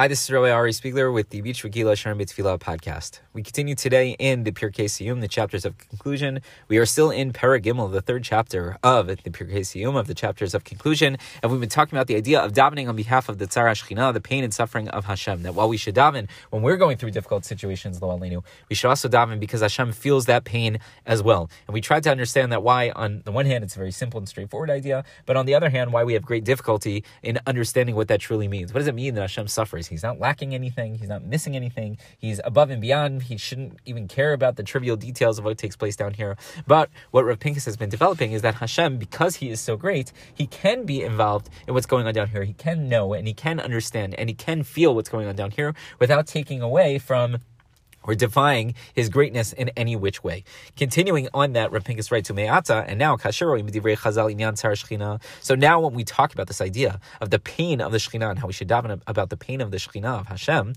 Hi, this is Rabbi Ari Spiegler with the Beach Vagila Sharm podcast. We continue today in the Pirkei Siyum, the chapters of conclusion. We are still in Perek Gimmel, the third chapter of the Pirkei Siyum, of the chapters of conclusion, and we've been talking about the idea of davening on behalf of the Tzar Hashchina, the pain and suffering of Hashem. That while we should daven when we're going through difficult situations, Lo Alenu, we should also daven because Hashem feels that pain as well. And we tried to understand that why, on the one hand, it's a very simple and straightforward idea, but on the other hand, why we have great difficulty in understanding what that truly means. What does it mean that Hashem suffers? He's not lacking anything. He's not missing anything. He's above and beyond. He shouldn't even care about the trivial details of what takes place down here. But what Rav Pinkus has been developing is that Hashem, because he is so great, he can be involved in what's going on down here. He can know and he can understand and he can feel what's going on down here without taking away from or defying his greatness in any which way. Continuing on that, Rav Pinkus writes to Me'ata, and now Chazal. So now when we talk about this idea of the pain of the Shechina and how we should daven about the pain of the Shechina of Hashem.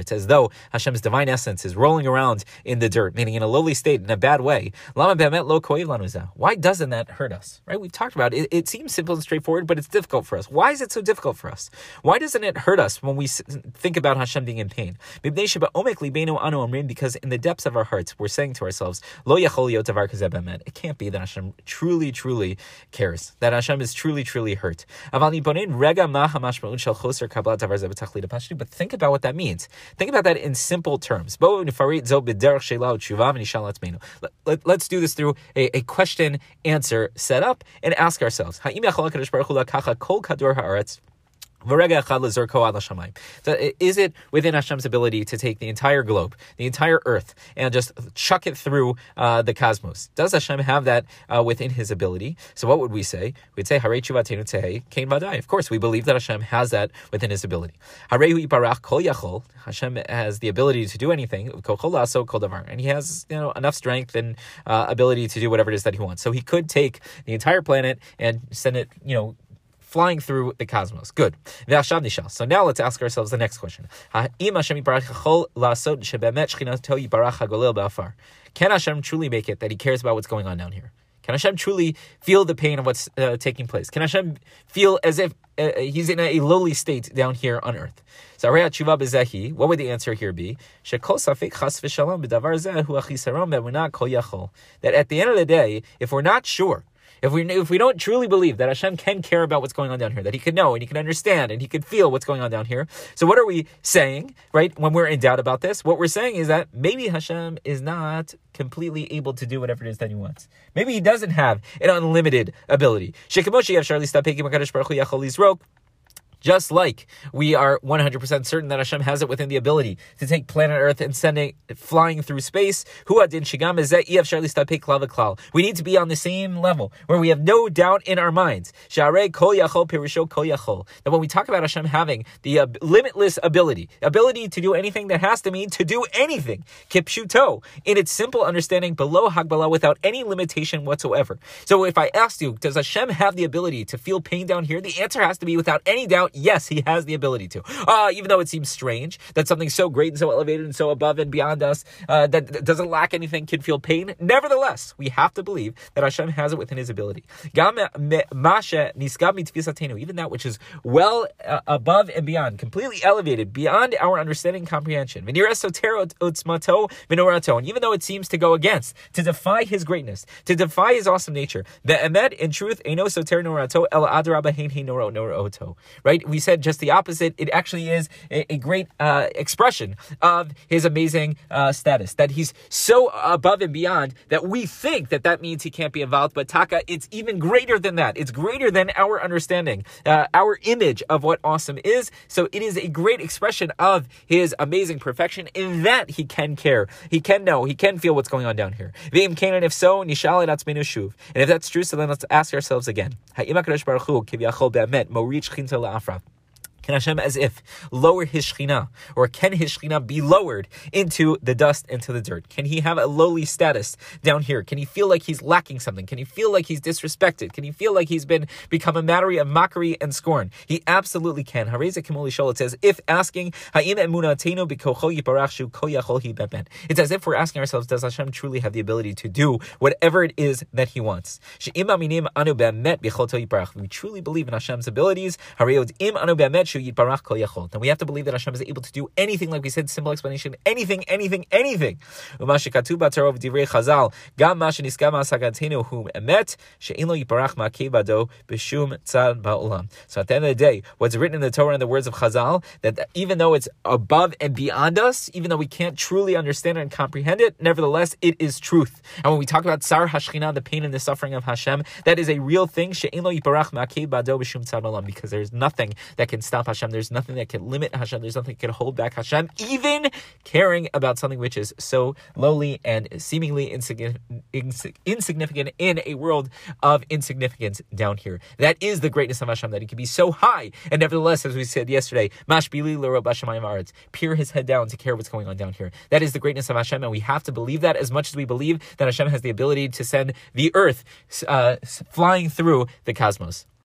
It's as though Hashem's divine essence is rolling around in the dirt, meaning in a lowly state, in a bad way. Why doesn't that hurt us? Right? We've talked about it. It seems simple and straightforward, but it's difficult for us. Why is it so difficult for us? Why doesn't it hurt us when we think about Hashem being in pain? Because in the depths of our hearts, we're saying to ourselves, Lo It can't be that Hashem truly, truly cares, that Hashem is truly, truly hurt. But think about what that means. Think about that in simple terms. Let's do this through a, a question answer setup and ask ourselves, is it within Hashem's ability to take the entire globe, the entire earth, and just chuck it through uh, the cosmos? Does Hashem have that uh, within His ability? So what would we say? We'd say Hare Kain. Of course, we believe that Hashem has that within His ability. Hashem has the ability to do anything. And He has you know enough strength and uh, ability to do whatever it is that He wants. So He could take the entire planet and send it you know flying through the cosmos. Good. So now let's ask ourselves the next question. Can Hashem truly make it that He cares about what's going on down here? Can Hashem truly feel the pain of what's uh, taking place? Can Hashem feel as if uh, he's in a lowly state down here on earth? So, what would the answer here be? That at the end of the day, if we're not sure if we if we don't truly believe that Hashem can care about what's going on down here, that He can know and He can understand and He can feel what's going on down here, so what are we saying, right? When we're in doubt about this, what we're saying is that maybe Hashem is not completely able to do whatever it is that He wants. Maybe He doesn't have an unlimited ability. Just like we are 100% certain that Hashem has it within the ability to take planet Earth and send it flying through space, we need to be on the same level where we have no doubt in our minds. That when we talk about Hashem having the uh, limitless ability, ability to do anything that has to mean to do anything, kipshuto, in its simple understanding, b'li Hagbala, without any limitation whatsoever. So if I asked you, does Hashem have the ability to feel pain down here? The answer has to be without any doubt yes, he has the ability to. Uh, even though it seems strange that something so great and so elevated and so above and beyond us uh, that doesn't lack anything can feel pain. Nevertheless, we have to believe that Hashem has it within his ability. Even that which is well uh, above and beyond, completely elevated beyond our understanding and comprehension. And even though it seems to go against, to defy his greatness, to defy his awesome nature, the emet in truth, right? We said just the opposite. It actually is a, a great uh, expression of his amazing uh, status, that he's so above and beyond that we think that that means he can't be involved. But Taka, it's even greater than that. It's greater than our understanding, uh, our image of what awesome is. So it is a great expression of his amazing perfection in that he can care, he can know, he can feel what's going on down here. V'im Canaan, if so. And if that's true, so then let's ask ourselves again. Can Hashem, as if, lower his Shekhinah? Or can his Shekhinah be lowered into the dust, into the dirt? Can he have a lowly status down here? Can he feel like he's lacking something? Can he feel like he's disrespected? Can he feel like he's been become a matter of mockery and scorn? He absolutely can. Hareza Kimoli Shalit says, if asking, it's as if we're asking ourselves, does Hashem truly have the ability to do whatever it is that he wants? We truly believe in Hashem's abilities Then we have to believe that Hashem is able to do anything, like we said, simple explanation, anything, anything, anything. Hum lo tzad ba'olam. So at the end of the day, what's written in the Torah and the words of Chazal, that even though it's above and beyond us, even though we can't truly understand it and comprehend it, nevertheless, it is truth. And when we talk about Tsar Hashchina, the pain and the suffering of Hashem, that is a real thing. Because there's nothing that can stop Hashem. There's nothing that can limit Hashem. There's nothing that can hold back Hashem, even caring about something which is so lowly and seemingly insignificant in a world of insignificance down here. That is the greatness of Hashem, that He can be so high. And nevertheless, as we said yesterday, Mashbili Hashemayim peer his head down to care what's going on down here. That is the greatness of Hashem, and we have to believe that as much as we believe that Hashem has the ability to send the earth uh, flying through the cosmos.